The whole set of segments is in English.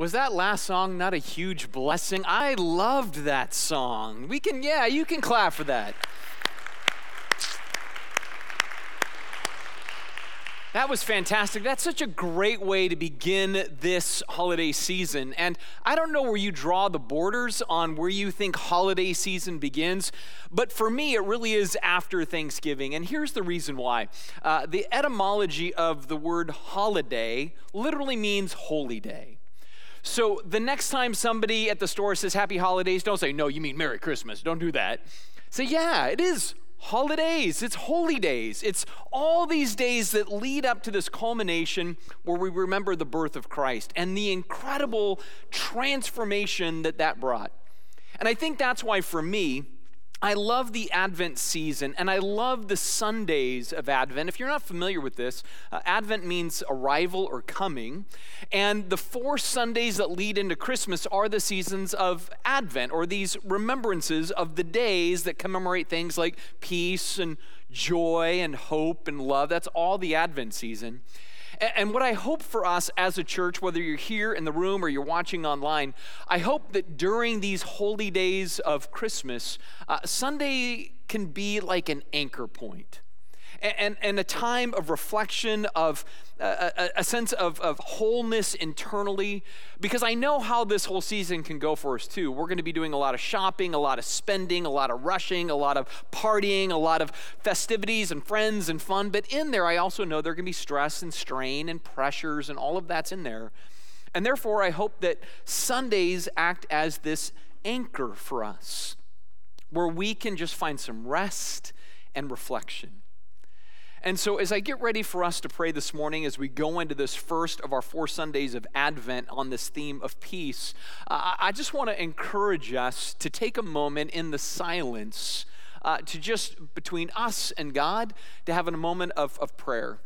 Was that last song not a huge blessing? I loved that song. We can, yeah, you can clap for that. That was fantastic. That's such a great way to begin this holiday season. And I don't know where you draw the borders on where you think holiday season begins, but for me, it really is after Thanksgiving. And here's the reason why uh, the etymology of the word holiday literally means holy day. So the next time somebody at the store says happy holidays, don't say, no, you mean Merry Christmas. Don't do that. Say, yeah, it is holidays, it's holy days. It's all these days that lead up to this culmination where we remember the birth of Christ and the incredible transformation that that brought. And I think that's why, for me, I love the Advent season and I love the Sundays of Advent. If you're not familiar with this, uh, Advent means arrival or coming. And the four Sundays that lead into Christmas are the seasons of Advent or these remembrances of the days that commemorate things like peace and joy and hope and love. That's all the Advent season. And what I hope for us as a church, whether you're here in the room or you're watching online, I hope that during these holy days of Christmas, uh, Sunday can be like an anchor point and, and a time of reflection, of uh, a, a, sense of, of wholeness internally, because I know how this whole season can go for us too. We're going to be doing a lot of shopping, a lot of spending, a lot of rushing, a lot of partying, a lot of festivities and friends and fun. But in there, I also know there can be stress and strain and pressures, and all of that's in there. And therefore, I hope that Sundays act as this anchor for us where we can just find some rest and reflection. And so, as I get ready for us to pray this morning, as we go into this first of our four Sundays of Advent on this theme of peace, uh, I just want to encourage us to take a moment in the silence uh, to just between us and God to have a moment of, of prayer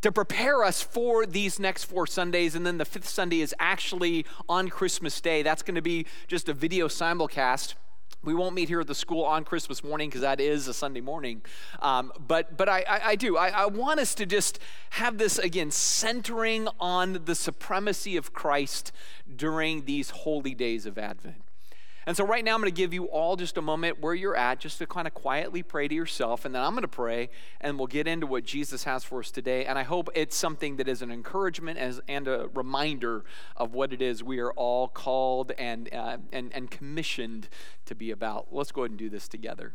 to prepare us for these next four Sundays. And then the fifth Sunday is actually on Christmas Day. That's going to be just a video simulcast. We won't meet here at the school on Christmas morning because that is a Sunday morning. Um, but but I, I, I do. I, I want us to just have this again, centering on the supremacy of Christ during these holy days of Advent. And so, right now, I'm going to give you all just a moment where you're at, just to kind of quietly pray to yourself. And then I'm going to pray, and we'll get into what Jesus has for us today. And I hope it's something that is an encouragement as, and a reminder of what it is we are all called and, uh, and, and commissioned to be about. Let's go ahead and do this together.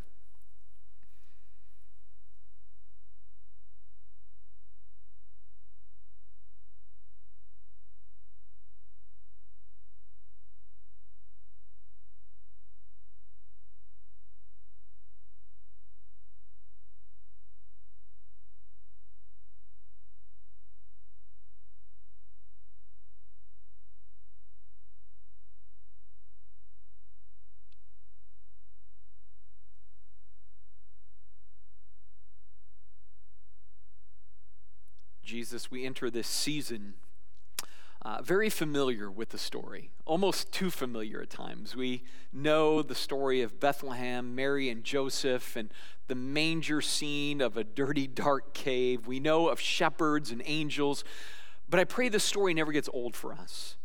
Jesus, we enter this season uh, very familiar with the story, almost too familiar at times. We know the story of Bethlehem, Mary and Joseph, and the manger scene of a dirty, dark cave. We know of shepherds and angels, but I pray this story never gets old for us.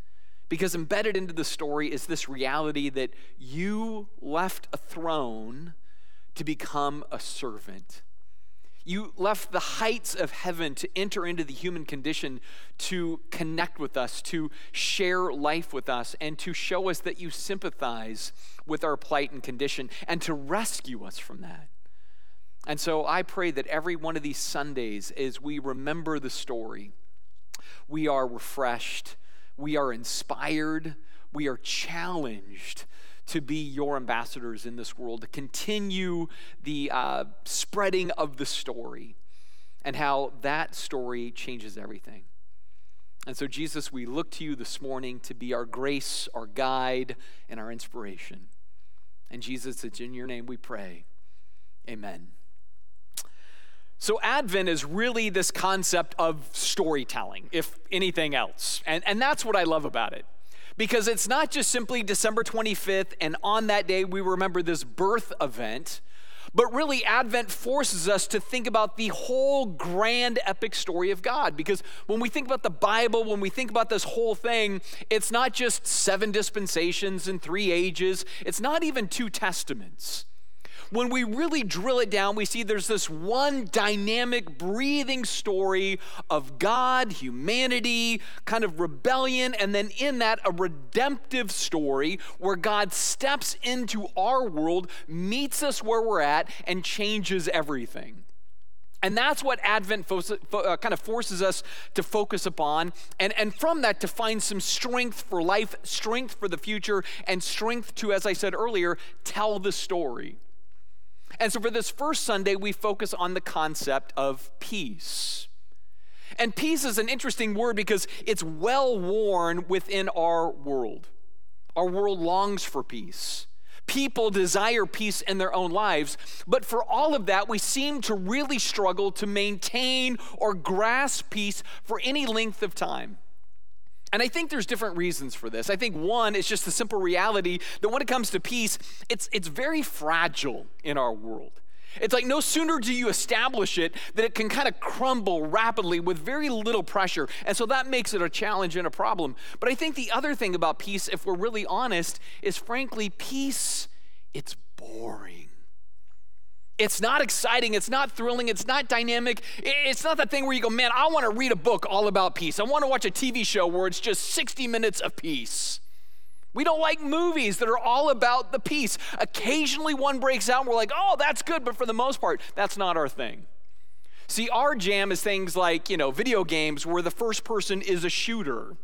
Because embedded into the story is this reality that you left a throne to become a servant you left the heights of heaven to enter into the human condition, to connect with us, to share life with us, and to show us that you sympathize with our plight and condition, and to rescue us from that. And so I pray that every one of these Sundays, as we remember the story, we are refreshed, we are inspired, we are challenged to be your ambassadors in this world, to continue the uh, spreading of the story and how that story changes everything. And so, Jesus, we look to you this morning to be our grace, our guide, and our inspiration. And Jesus, it's in your name we pray. Amen. So, Advent is really this concept of storytelling, if anything else. And, and that's what I love about it because it's not just simply December 25th and on that day we remember this birth event, But really, Advent forces us to think about the whole grand epic story of God. Because when we think about the Bible, when we think about this whole thing, it's not just seven dispensations and three ages, it's not even two testaments when we really drill it down, we see there's this one dynamic, breathing story of God, humanity, kind of rebellion, and then in that, a redemptive story where God steps into our world, meets us where we're at, and changes everything. And that's what Advent fo- uh, kind of forces us to focus upon. And, and from that, to find some strength for life, strength for the future, and strength to, as I said earlier, tell the story. And so for this first Sunday, we focus on the concept of peace. And peace is an interesting word because it's well worn within our world. Our world longs for peace. People desire peace in their own lives, but for all of that, we seem to really struggle to maintain or grasp peace for any length of time. And I think there's different reasons for this. I think one is just the simple reality that when it comes to peace, it's, it's very fragile in our world. It's like no sooner do you establish it that it can kind of crumble rapidly with very little pressure. And so that makes it a challenge and a problem. But I think the other thing about peace, if we're really honest, is frankly, peace, it's boring. It's not exciting. It's not thrilling. It's not dynamic. It's not that thing where you go, man, I want to read a book all about peace. I want to watch a TV show where it's just 60 minutes of peace. We don't like movies that are all about the peace. Occasionally one breaks out and we're like, oh, that's good, but for the most part, that's not our thing. See, our jam is things like, you know, video games where the first person is a shooter,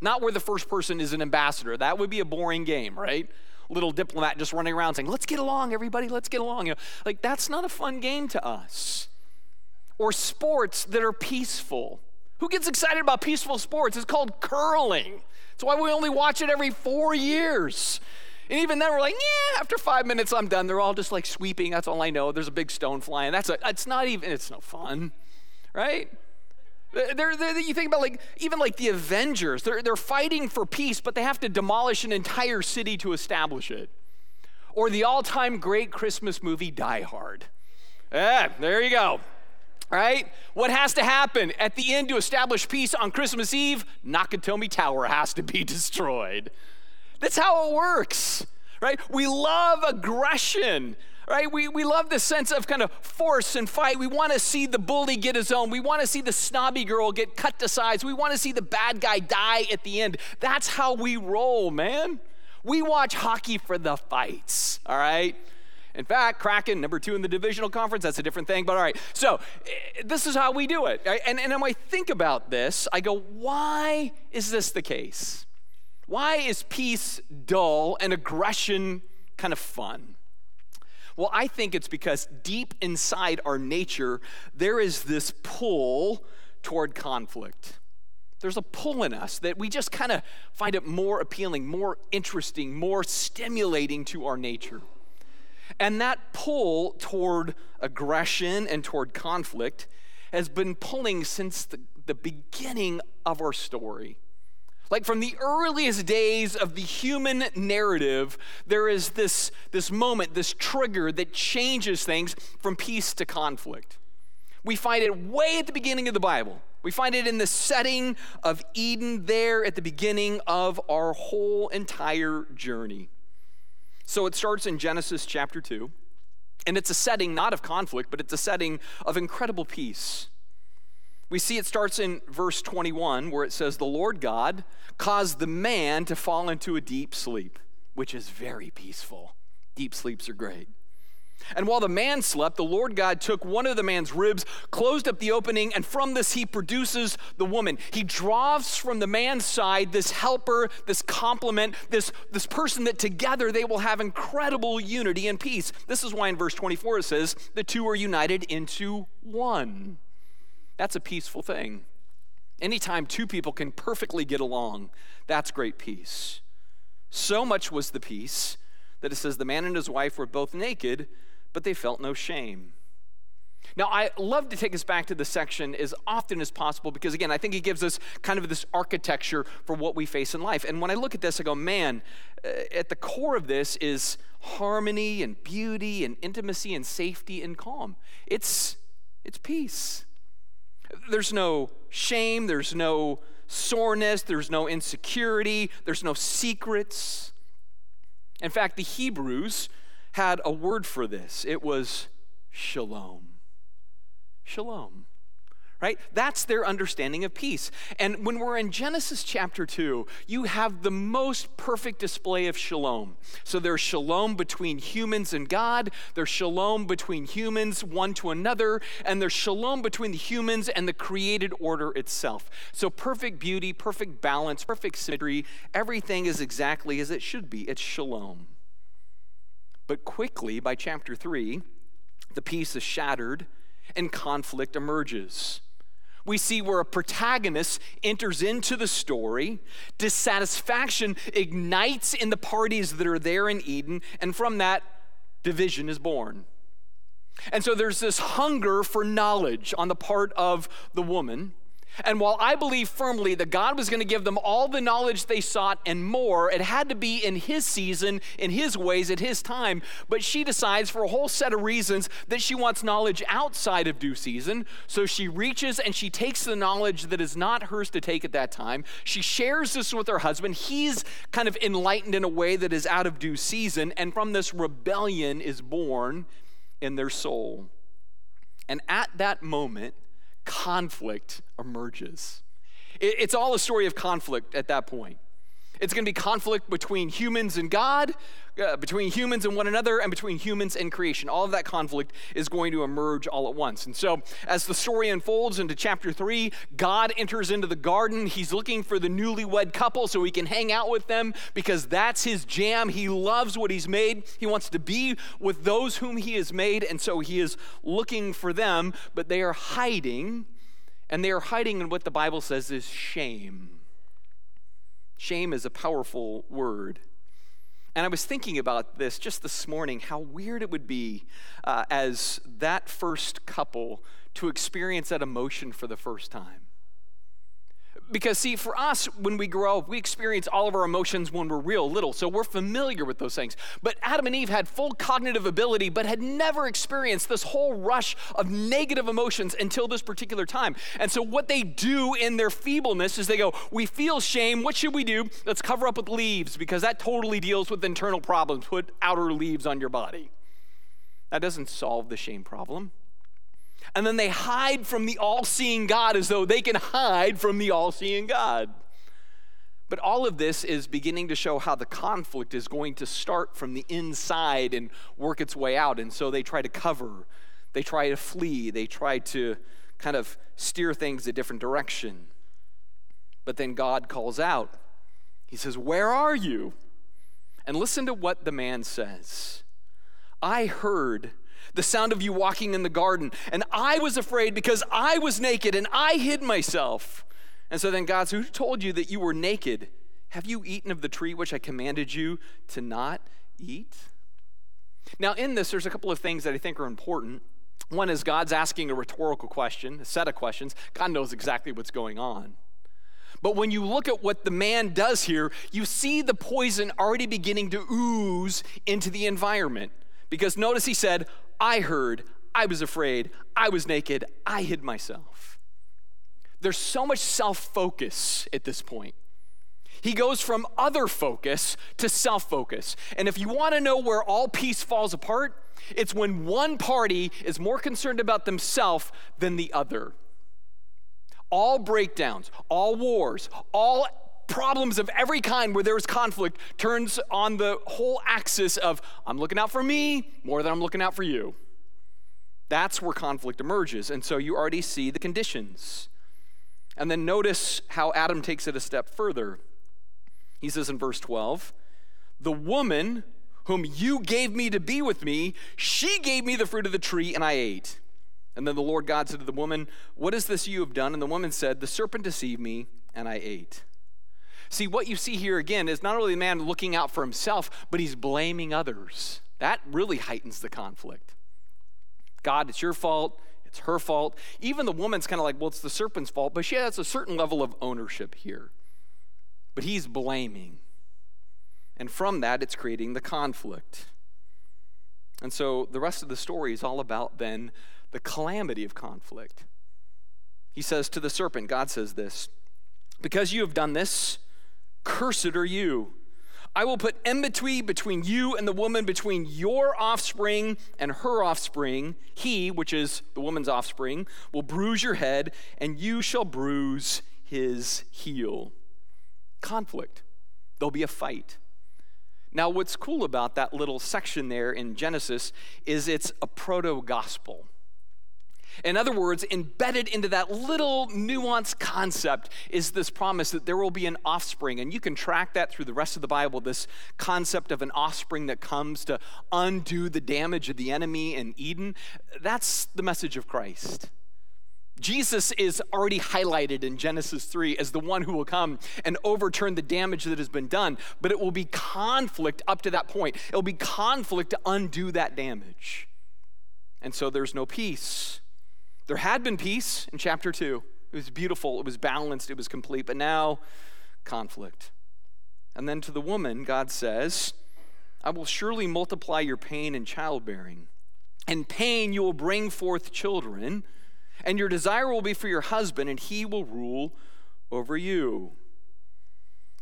not where the first person is an ambassador. That would be a boring game, right? Little diplomat just running around saying, Let's get along, everybody, let's get along. You know, like that's not a fun game to us. Or sports that are peaceful. Who gets excited about peaceful sports? It's called curling. That's why we only watch it every four years. And even then, we're like, yeah, after five minutes, I'm done. They're all just like sweeping. That's all I know. There's a big stone flying. That's a, it's not even, it's no fun, right? They're, they're, you think about like even like the Avengers, they're, they're fighting for peace, but they have to demolish an entire city to establish it. Or the all-time great Christmas movie, Die Hard. Yeah, there you go. Right? What has to happen at the end to establish peace on Christmas Eve? Nakatomi Tower has to be destroyed. That's how it works, right? We love aggression right? We, we love the sense of kind of force and fight. We want to see the bully get his own. We want to see the snobby girl get cut to size. We want to see the bad guy die at the end. That's how we roll, man. We watch hockey for the fights, all right? In fact, Kraken, number two in the divisional conference, that's a different thing, but all right. So, eh, this is how we do it. And, and when I think about this, I go, why is this the case? Why is peace dull and aggression kind of fun? Well, I think it's because deep inside our nature, there is this pull toward conflict. There's a pull in us that we just kind of find it more appealing, more interesting, more stimulating to our nature. And that pull toward aggression and toward conflict has been pulling since the, the beginning of our story. Like from the earliest days of the human narrative, there is this, this moment, this trigger that changes things from peace to conflict. We find it way at the beginning of the Bible. We find it in the setting of Eden, there at the beginning of our whole entire journey. So it starts in Genesis chapter 2, and it's a setting not of conflict, but it's a setting of incredible peace. We see it starts in verse 21 where it says, The Lord God caused the man to fall into a deep sleep, which is very peaceful. Deep sleeps are great. And while the man slept, the Lord God took one of the man's ribs, closed up the opening, and from this he produces the woman. He draws from the man's side this helper, this complement, this, this person that together they will have incredible unity and peace. This is why in verse 24 it says, the two are united into one. That's a peaceful thing. Anytime two people can perfectly get along, that's great peace. So much was the peace that it says the man and his wife were both naked, but they felt no shame. Now, I love to take us back to the section as often as possible because, again, I think it gives us kind of this architecture for what we face in life. And when I look at this, I go, man, uh, at the core of this is harmony and beauty and intimacy and safety and calm. It's, it's peace. There's no shame, there's no soreness, there's no insecurity, there's no secrets. In fact, the Hebrews had a word for this it was shalom shalom. Right? That's their understanding of peace. And when we're in Genesis chapter 2, you have the most perfect display of shalom. So there's shalom between humans and God, there's shalom between humans one to another, and there's shalom between the humans and the created order itself. So perfect beauty, perfect balance, perfect symmetry, everything is exactly as it should be. It's shalom. But quickly, by chapter 3, the peace is shattered and conflict emerges. We see where a protagonist enters into the story, dissatisfaction ignites in the parties that are there in Eden, and from that, division is born. And so there's this hunger for knowledge on the part of the woman. And while I believe firmly that God was going to give them all the knowledge they sought and more, it had to be in His season, in His ways, at His time. But she decides, for a whole set of reasons, that she wants knowledge outside of due season. So she reaches and she takes the knowledge that is not hers to take at that time. She shares this with her husband. He's kind of enlightened in a way that is out of due season. And from this, rebellion is born in their soul. And at that moment, conflict emerges. It's all a story of conflict at that point. It's going to be conflict between humans and God, uh, between humans and one another, and between humans and creation. All of that conflict is going to emerge all at once. And so, as the story unfolds into chapter three, God enters into the garden. He's looking for the newlywed couple so he can hang out with them because that's his jam. He loves what he's made, he wants to be with those whom he has made. And so, he is looking for them, but they are hiding. And they are hiding in what the Bible says is shame. Shame is a powerful word. And I was thinking about this just this morning how weird it would be uh, as that first couple to experience that emotion for the first time. Because, see, for us, when we grow up, we experience all of our emotions when we're real little, so we're familiar with those things. But Adam and Eve had full cognitive ability, but had never experienced this whole rush of negative emotions until this particular time. And so, what they do in their feebleness is they go, We feel shame. What should we do? Let's cover up with leaves, because that totally deals with internal problems. Put outer leaves on your body. That doesn't solve the shame problem. And then they hide from the all seeing God as though they can hide from the all seeing God. But all of this is beginning to show how the conflict is going to start from the inside and work its way out. And so they try to cover, they try to flee, they try to kind of steer things a different direction. But then God calls out. He says, Where are you? And listen to what the man says I heard the sound of you walking in the garden. And I was afraid because I was naked and I hid myself. And so then God said, Who told you that you were naked? Have you eaten of the tree which I commanded you to not eat? Now, in this, there's a couple of things that I think are important. One is God's asking a rhetorical question, a set of questions. God knows exactly what's going on. But when you look at what the man does here, you see the poison already beginning to ooze into the environment. Because notice he said, I heard, I was afraid, I was naked, I hid myself. There's so much self focus at this point. He goes from other focus to self focus. And if you want to know where all peace falls apart, it's when one party is more concerned about themselves than the other. All breakdowns, all wars, all problems of every kind where there is conflict turns on the whole axis of I'm looking out for me more than I'm looking out for you. That's where conflict emerges. And so you already see the conditions. And then notice how Adam takes it a step further. He says in verse 12, The woman whom you gave me to be with me, she gave me the fruit of the tree, and I ate. And then the Lord God said to the woman, What is this you have done? And the woman said, The serpent deceived me, and I ate. See, what you see here again is not only the man looking out for himself, but he's blaming others. That really heightens the conflict. God, it's your fault. It's her fault. Even the woman's kind of like, well, it's the serpent's fault, but she has a certain level of ownership here. But he's blaming. And from that, it's creating the conflict. And so the rest of the story is all about then the calamity of conflict. He says to the serpent, God says this, because you have done this, cursed are you. I will put enmity between you and the woman, between your offspring and her offspring. He, which is the woman's offspring, will bruise your head, and you shall bruise his heel. Conflict. There'll be a fight. Now, what's cool about that little section there in Genesis is it's a proto gospel. In other words, embedded into that little nuanced concept is this promise that there will be an offspring. And you can track that through the rest of the Bible this concept of an offspring that comes to undo the damage of the enemy in Eden. That's the message of Christ. Jesus is already highlighted in Genesis 3 as the one who will come and overturn the damage that has been done, but it will be conflict up to that point. It will be conflict to undo that damage. And so there's no peace. There had been peace in chapter 2. It was beautiful, it was balanced, it was complete, but now conflict. And then to the woman, God says, I will surely multiply your pain in childbearing. In pain, you will bring forth children and your desire will be for your husband, and he will rule over you.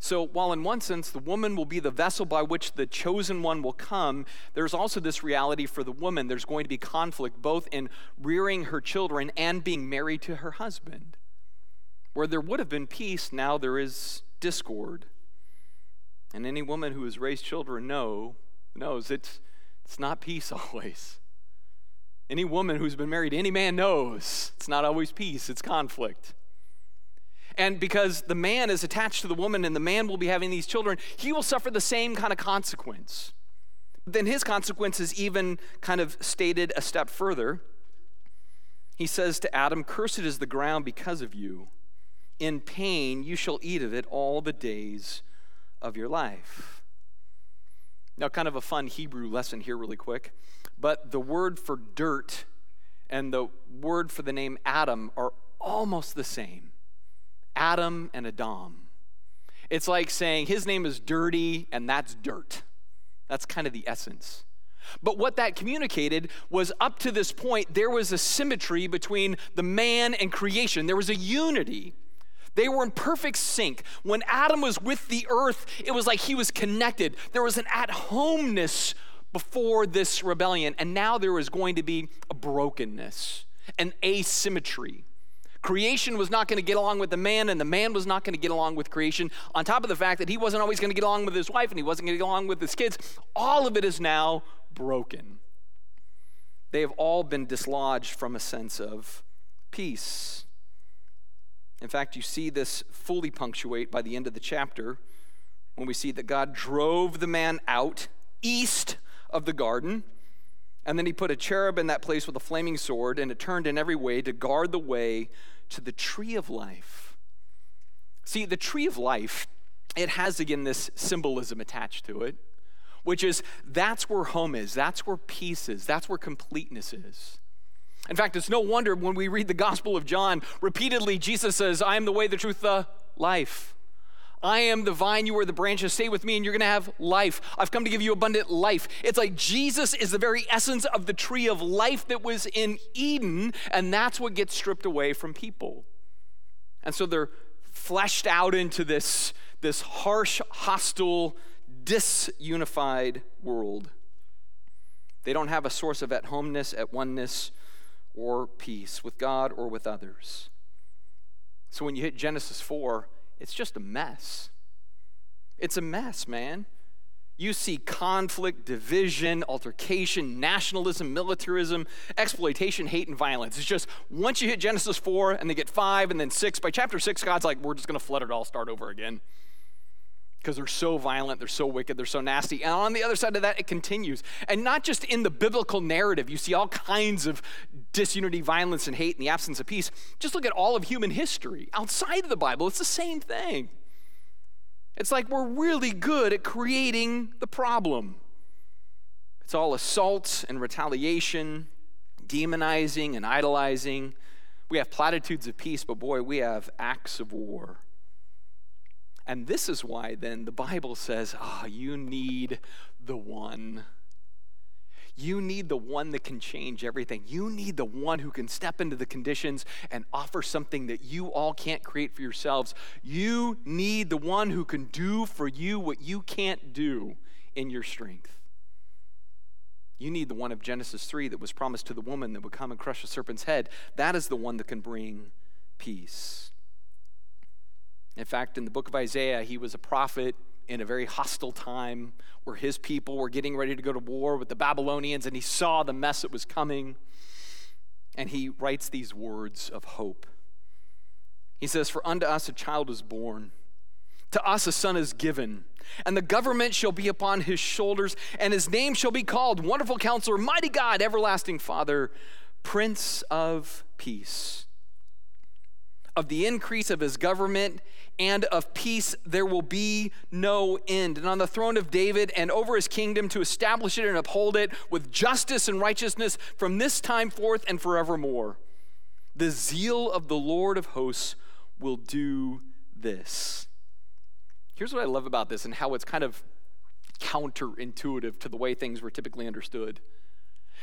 So, while in one sense the woman will be the vessel by which the chosen one will come, there's also this reality for the woman. There's going to be conflict both in rearing her children and being married to her husband. Where there would have been peace, now there is discord. And any woman who has raised children know, knows it's, it's not peace always. Any woman who's been married to any man knows it's not always peace, it's conflict. And because the man is attached to the woman and the man will be having these children, he will suffer the same kind of consequence. Then his consequence is even kind of stated a step further. He says to Adam, Cursed is the ground because of you. In pain you shall eat of it all the days of your life. Now, kind of a fun Hebrew lesson here, really quick. But the word for dirt and the word for the name Adam are almost the same Adam and Adam. It's like saying his name is dirty and that's dirt. That's kind of the essence. But what that communicated was up to this point, there was a symmetry between the man and creation, there was a unity. They were in perfect sync. When Adam was with the earth, it was like he was connected. There was an at homeness before this rebellion, and now there is going to be a brokenness, an asymmetry. Creation was not going to get along with the man, and the man was not going to get along with creation. On top of the fact that he wasn't always going to get along with his wife and he wasn't going to get along with his kids, all of it is now broken. They have all been dislodged from a sense of peace. In fact, you see this fully punctuate by the end of the chapter when we see that God drove the man out east of the garden. And then he put a cherub in that place with a flaming sword, and it turned in every way to guard the way to the tree of life. See, the tree of life, it has again this symbolism attached to it, which is that's where home is, that's where peace is, that's where completeness is. In fact, it's no wonder when we read the Gospel of John, repeatedly Jesus says, I am the way, the truth, the life. I am the vine, you are the branches. Stay with me, and you're going to have life. I've come to give you abundant life. It's like Jesus is the very essence of the tree of life that was in Eden, and that's what gets stripped away from people. And so they're fleshed out into this, this harsh, hostile, disunified world. They don't have a source of at homeness, at oneness, or peace with God or with others. So when you hit Genesis 4, it's just a mess. It's a mess, man. You see conflict, division, altercation, nationalism, militarism, exploitation, hate, and violence. It's just once you hit Genesis 4 and they get 5 and then 6, by chapter 6, God's like, we're just going to flood it all, start over again. Because they're so violent, they're so wicked, they're so nasty. And on the other side of that, it continues. And not just in the biblical narrative, you see all kinds of disunity, violence, and hate in the absence of peace. Just look at all of human history. Outside of the Bible, it's the same thing. It's like we're really good at creating the problem. It's all assault and retaliation, demonizing and idolizing. We have platitudes of peace, but boy, we have acts of war. And this is why then the Bible says, ah, oh, you need the one. You need the one that can change everything. You need the one who can step into the conditions and offer something that you all can't create for yourselves. You need the one who can do for you what you can't do in your strength. You need the one of Genesis 3 that was promised to the woman that would come and crush the serpent's head. That is the one that can bring peace. In fact, in the book of Isaiah, he was a prophet in a very hostile time where his people were getting ready to go to war with the Babylonians, and he saw the mess that was coming. And he writes these words of hope. He says, For unto us a child is born to us a son is given, and the government shall be upon his shoulders, and his name shall be called Wonderful Counselor, Mighty God, Everlasting Father, Prince of Peace. Of the increase of his government and of peace there will be no end. And on the throne of David and over his kingdom to establish it and uphold it with justice and righteousness from this time forth and forevermore. The zeal of the Lord of hosts will do this. Here's what I love about this and how it's kind of counterintuitive to the way things were typically understood.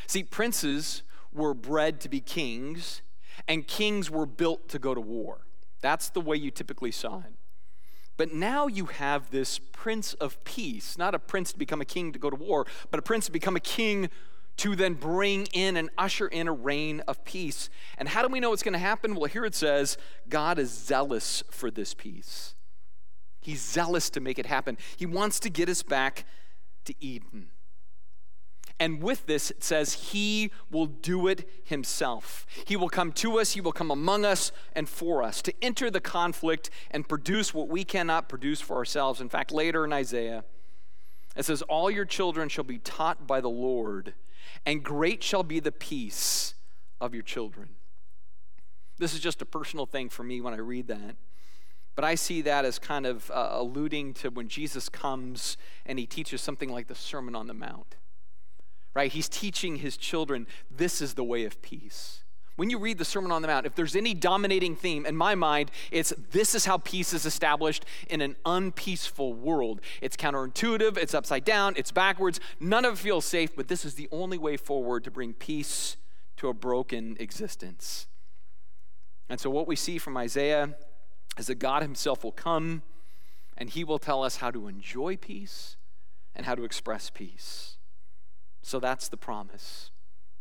See, princes were bred to be kings, and kings were built to go to war. That's the way you typically saw it. But now you have this prince of peace, not a prince to become a king to go to war, but a prince to become a king to then bring in and usher in a reign of peace. And how do we know it's going to happen? Well, here it says God is zealous for this peace. He's zealous to make it happen. He wants to get us back to Eden. And with this, it says, He will do it Himself. He will come to us, He will come among us and for us to enter the conflict and produce what we cannot produce for ourselves. In fact, later in Isaiah, it says, All your children shall be taught by the Lord, and great shall be the peace of your children. This is just a personal thing for me when I read that. But I see that as kind of uh, alluding to when Jesus comes and he teaches something like the Sermon on the Mount. Right? He's teaching his children this is the way of peace. When you read the Sermon on the Mount, if there's any dominating theme, in my mind, it's this is how peace is established in an unpeaceful world. It's counterintuitive, it's upside down, it's backwards. None of it feels safe, but this is the only way forward to bring peace to a broken existence. And so, what we see from Isaiah is that God Himself will come and He will tell us how to enjoy peace and how to express peace. So that's the promise.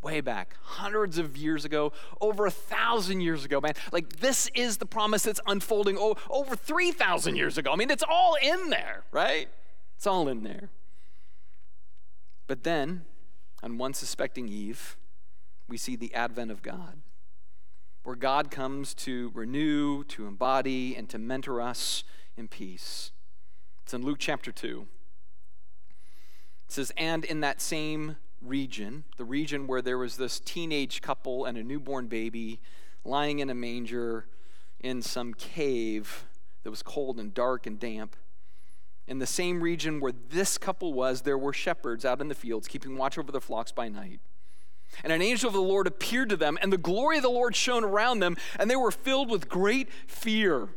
Way back, hundreds of years ago, over a thousand years ago, man. Like, this is the promise that's unfolding oh, over 3,000 years ago. I mean, it's all in there, right? It's all in there. But then, on one suspecting Eve, we see the advent of God where God comes to renew, to embody, and to mentor us in peace. It's in Luke chapter 2. It says, And in that same region, the region where there was this teenage couple and a newborn baby lying in a manger in some cave that was cold and dark and damp. In the same region where this couple was, there were shepherds out in the fields keeping watch over their flocks by night. And an angel of the Lord appeared to them, and the glory of the Lord shone around them, and they were filled with great fear.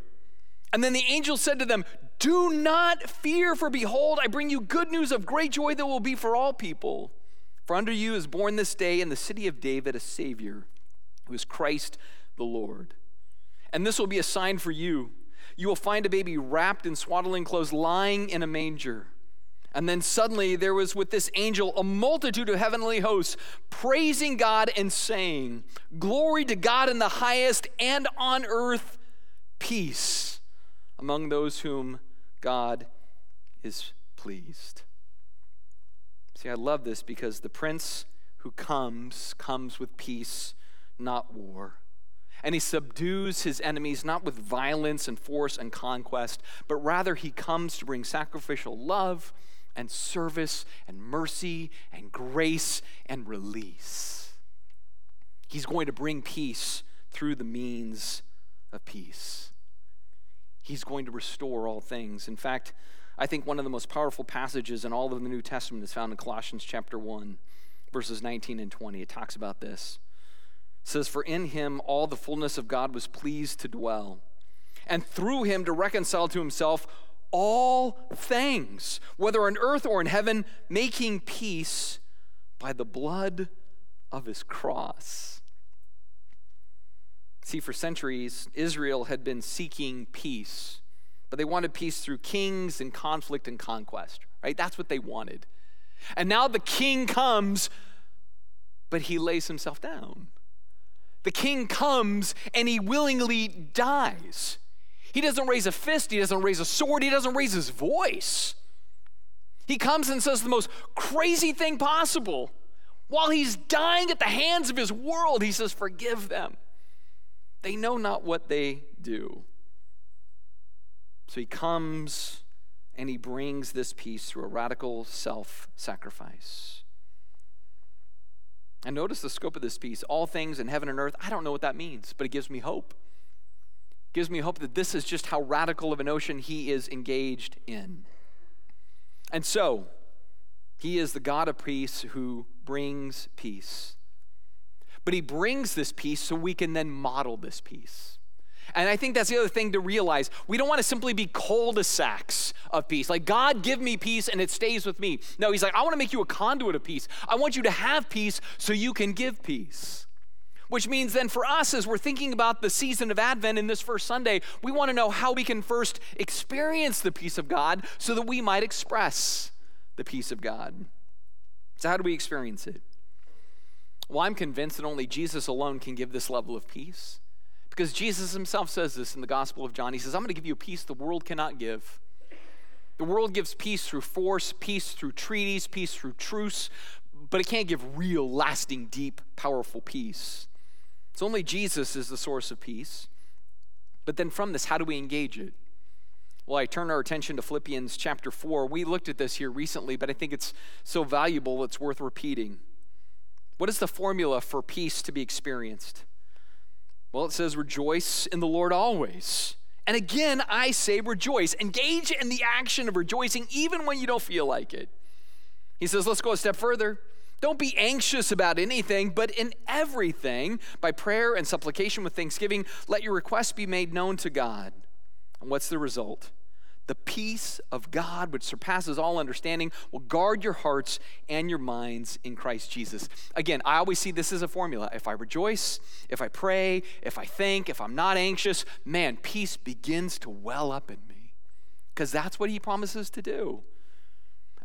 And then the angel said to them, Do not fear, for behold, I bring you good news of great joy that will be for all people. For under you is born this day in the city of David a Savior, who is Christ the Lord. And this will be a sign for you. You will find a baby wrapped in swaddling clothes, lying in a manger. And then suddenly there was with this angel a multitude of heavenly hosts praising God and saying, Glory to God in the highest, and on earth peace among those whom God is pleased. See, I love this because the prince who comes, comes with peace, not war. And he subdues his enemies not with violence and force and conquest, but rather he comes to bring sacrificial love and service and mercy and grace and release. He's going to bring peace through the means of peace. He's going to restore all things. In fact, I think one of the most powerful passages in all of the New Testament is found in Colossians chapter 1, verses 19 and 20. It talks about this. says, For in him all the fullness of God was pleased to dwell, and through him to reconcile to himself all things, whether on earth or in heaven, making peace by the blood of his cross. See, for centuries, Israel had been seeking peace, but they wanted peace through kings and conflict and conquest, right? That's what they wanted. And now the king comes, but he lays himself down. The king comes and he willingly dies. He doesn't raise a fist, he doesn't raise a sword, he doesn't raise his voice. He comes and says the most crazy thing possible. While he's dying at the hands of his world, he says, Forgive them. They know not what they do. So he comes and he brings this peace through a radical self sacrifice. And notice the scope of this peace all things in heaven and earth. I don't know what that means, but it gives me hope It gives me hope that this is just how radical of an ocean he is engaged in. And so, he is the God of peace who brings peace. But he brings this peace so we can then model this peace. And I think that's the other thing to realize. We don't want to simply be cul-de-sacs of peace. Like, God, give me peace and it stays with me. No, he's like, I want to make you a conduit of peace. I want you to have peace so you can give peace. Which means then for us, as we're thinking about the season of Advent in this first Sunday, we want to know how we can first experience the peace of God so that we might express the peace of God. So, how do we experience it? Well, I'm convinced that only Jesus alone can give this level of peace. Because Jesus himself says this in the Gospel of John. He says, I'm going to give you a peace the world cannot give. The world gives peace through force, peace through treaties, peace through truce, but it can't give real, lasting, deep, powerful peace. It's only Jesus is the source of peace. But then from this, how do we engage it? Well, I turn our attention to Philippians chapter 4. We looked at this here recently, but I think it's so valuable it's worth repeating. What is the formula for peace to be experienced? Well, it says, Rejoice in the Lord always. And again, I say rejoice. Engage in the action of rejoicing even when you don't feel like it. He says, Let's go a step further. Don't be anxious about anything, but in everything, by prayer and supplication with thanksgiving, let your requests be made known to God. And what's the result? The peace of God, which surpasses all understanding, will guard your hearts and your minds in Christ Jesus. Again, I always see this as a formula. If I rejoice, if I pray, if I think, if I'm not anxious, man, peace begins to well up in me because that's what he promises to do.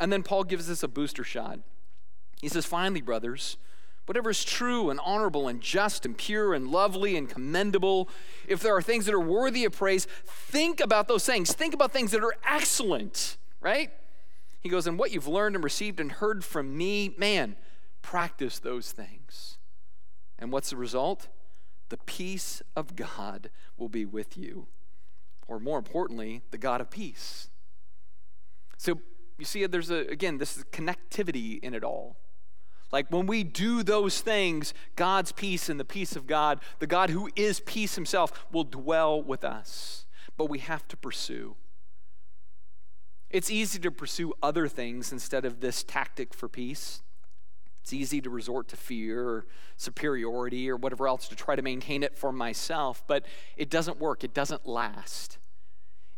And then Paul gives us a booster shot. He says, finally, brothers, whatever is true and honorable and just and pure and lovely and commendable, if there are things that are worthy of praise, think about those things. Think about things that are excellent, right? He goes, and what you've learned and received and heard from me, man, practice those things. And what's the result? The peace of God will be with you. Or more importantly, the God of peace. So you see, there's a, again, this is connectivity in it all. Like when we do those things, God's peace and the peace of God, the God who is peace himself, will dwell with us. But we have to pursue. It's easy to pursue other things instead of this tactic for peace. It's easy to resort to fear or superiority or whatever else to try to maintain it for myself, but it doesn't work. It doesn't last.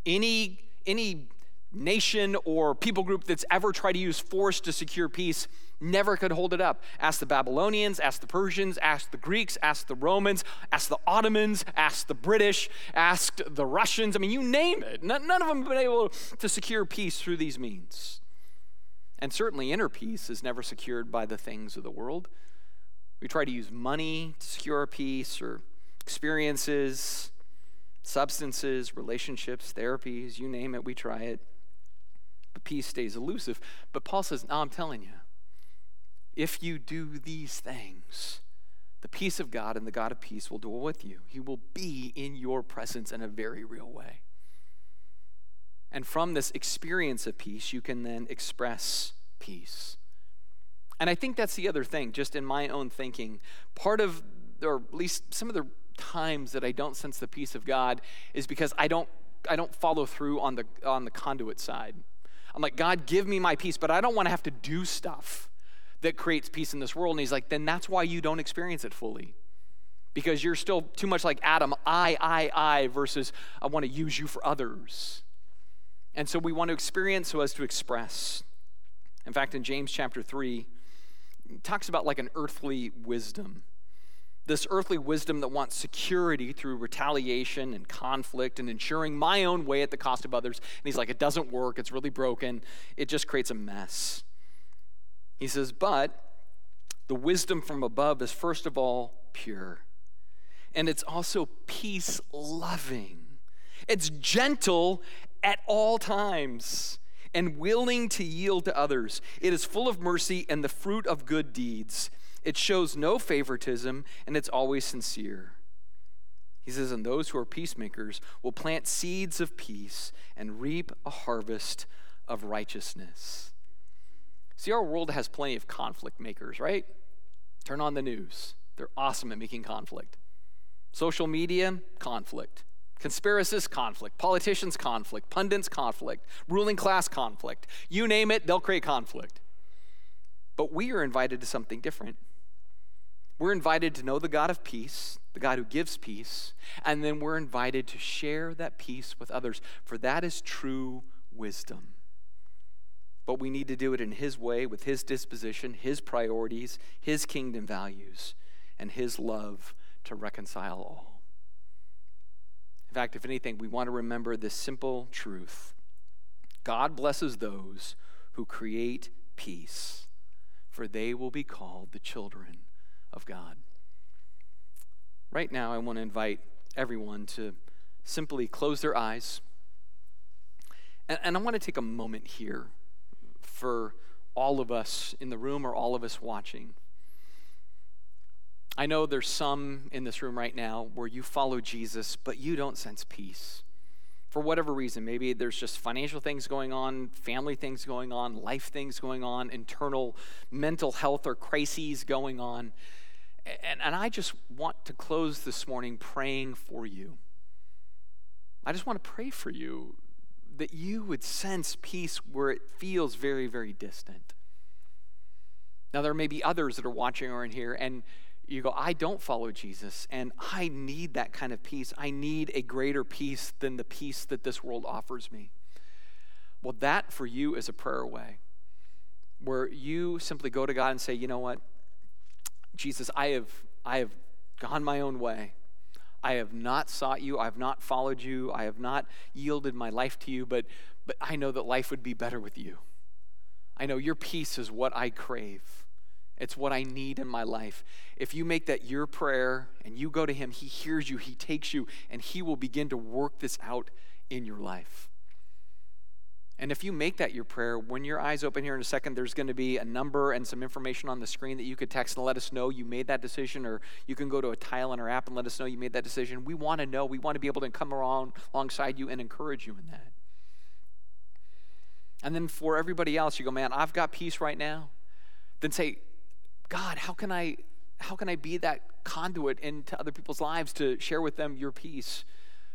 Any, any nation or people group that's ever tried to use force to secure peace never could hold it up. Ask the Babylonians, ask the Persians, ask the Greeks, ask the Romans, ask the Ottomans, ask the British, ask the Russians. I mean, you name it. None of them have been able to secure peace through these means. And certainly, inner peace is never secured by the things of the world. We try to use money to secure our peace or experiences, substances, relationships, therapies, you name it, we try it. But peace stays elusive. But Paul says, No, I'm telling you, if you do these things, the peace of God and the God of peace will dwell with you. He will be in your presence in a very real way. And from this experience of peace, you can then express peace. And I think that's the other thing, just in my own thinking. Part of, or at least some of the times that I don't sense the peace of God is because I don't I don't follow through on the on the conduit side. I'm like, God, give me my peace, but I don't want to have to do stuff that creates peace in this world. And he's like, then that's why you don't experience it fully. because you're still too much like Adam, I, I, I, versus I want to use you for others. And so we want to experience so as to express. In fact, in James chapter 3, talks about like an earthly wisdom. This earthly wisdom that wants security through retaliation and conflict and ensuring my own way at the cost of others. And he's like, it doesn't work. It's really broken. It just creates a mess. He says, but the wisdom from above is first of all pure, and it's also peace loving. It's gentle at all times and willing to yield to others. It is full of mercy and the fruit of good deeds. It shows no favoritism and it's always sincere. He says, And those who are peacemakers will plant seeds of peace and reap a harvest of righteousness. See, our world has plenty of conflict makers, right? Turn on the news. They're awesome at making conflict. Social media, conflict. Conspiracists, conflict. Politicians, conflict. Pundits, conflict. Ruling class, conflict. You name it, they'll create conflict. But we are invited to something different. We're invited to know the God of peace, the God who gives peace, and then we're invited to share that peace with others, for that is true wisdom. But we need to do it in His way, with His disposition, His priorities, His kingdom values, and His love to reconcile all In fact, if anything, we want to remember this simple truth God blesses those who create peace, for they will be called the children of God. Right now, I want to invite everyone to simply close their eyes. And, and I want to take a moment here for all of us in the room or all of us watching I know there's some in this room right now where you follow Jesus, but you don't sense peace. For whatever reason, maybe there's just financial things going on, family things going on, life things going on, internal mental health or crises going on. And, and I just want to close this morning praying for you. I just want to pray for you that you would sense peace where it feels very, very distant. Now, there may be others that are watching or in here, and you go, I don't follow Jesus, and I need that kind of peace. I need a greater peace than the peace that this world offers me. Well, that for you is a prayer way where you simply go to God and say, you know what? Jesus, I have, I have gone my own way. I have not sought you. I have not followed you. I have not yielded my life to you, but, but I know that life would be better with you. I know your peace is what I crave. It's what I need in my life. If you make that your prayer and you go to Him, He hears you, He takes you, and He will begin to work this out in your life. And if you make that your prayer, when your eyes open here in a second, there's going to be a number and some information on the screen that you could text and let us know you made that decision, or you can go to a tile in our app and let us know you made that decision. We want to know. We want to be able to come around alongside you and encourage you in that. And then for everybody else, you go, man, I've got peace right now. Then say, God, how can I how can I be that conduit into other people's lives to share with them your peace,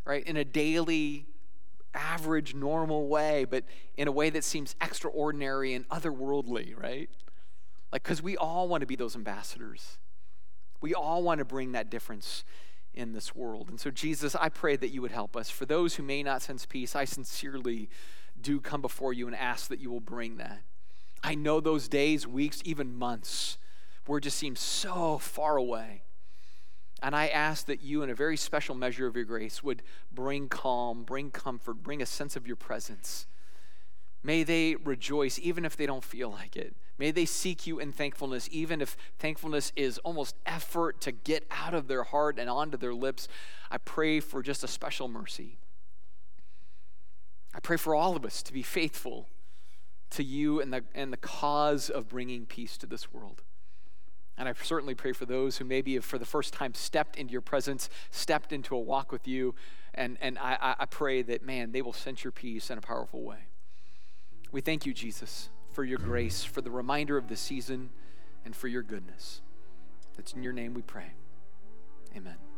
right? In a daily, average, normal way, but in a way that seems extraordinary and otherworldly, right? Like, because we all want to be those ambassadors. We all want to bring that difference in this world. And so, Jesus, I pray that you would help us. For those who may not sense peace, I sincerely do come before you and ask that you will bring that. I know those days, weeks, even months where it just seems so far away. And I ask that you, in a very special measure of your grace, would bring calm, bring comfort, bring a sense of your presence. May they rejoice even if they don't feel like it. May they seek you in thankfulness, even if thankfulness is almost effort to get out of their heart and onto their lips. I pray for just a special mercy. I pray for all of us to be faithful to you and the, and the cause of bringing peace to this world. And I certainly pray for those who maybe have for the first time stepped into your presence, stepped into a walk with you. And, and I, I pray that, man, they will sense your peace in a powerful way. We thank you, Jesus, for your grace, for the reminder of the season, and for your goodness. It's in your name we pray. Amen.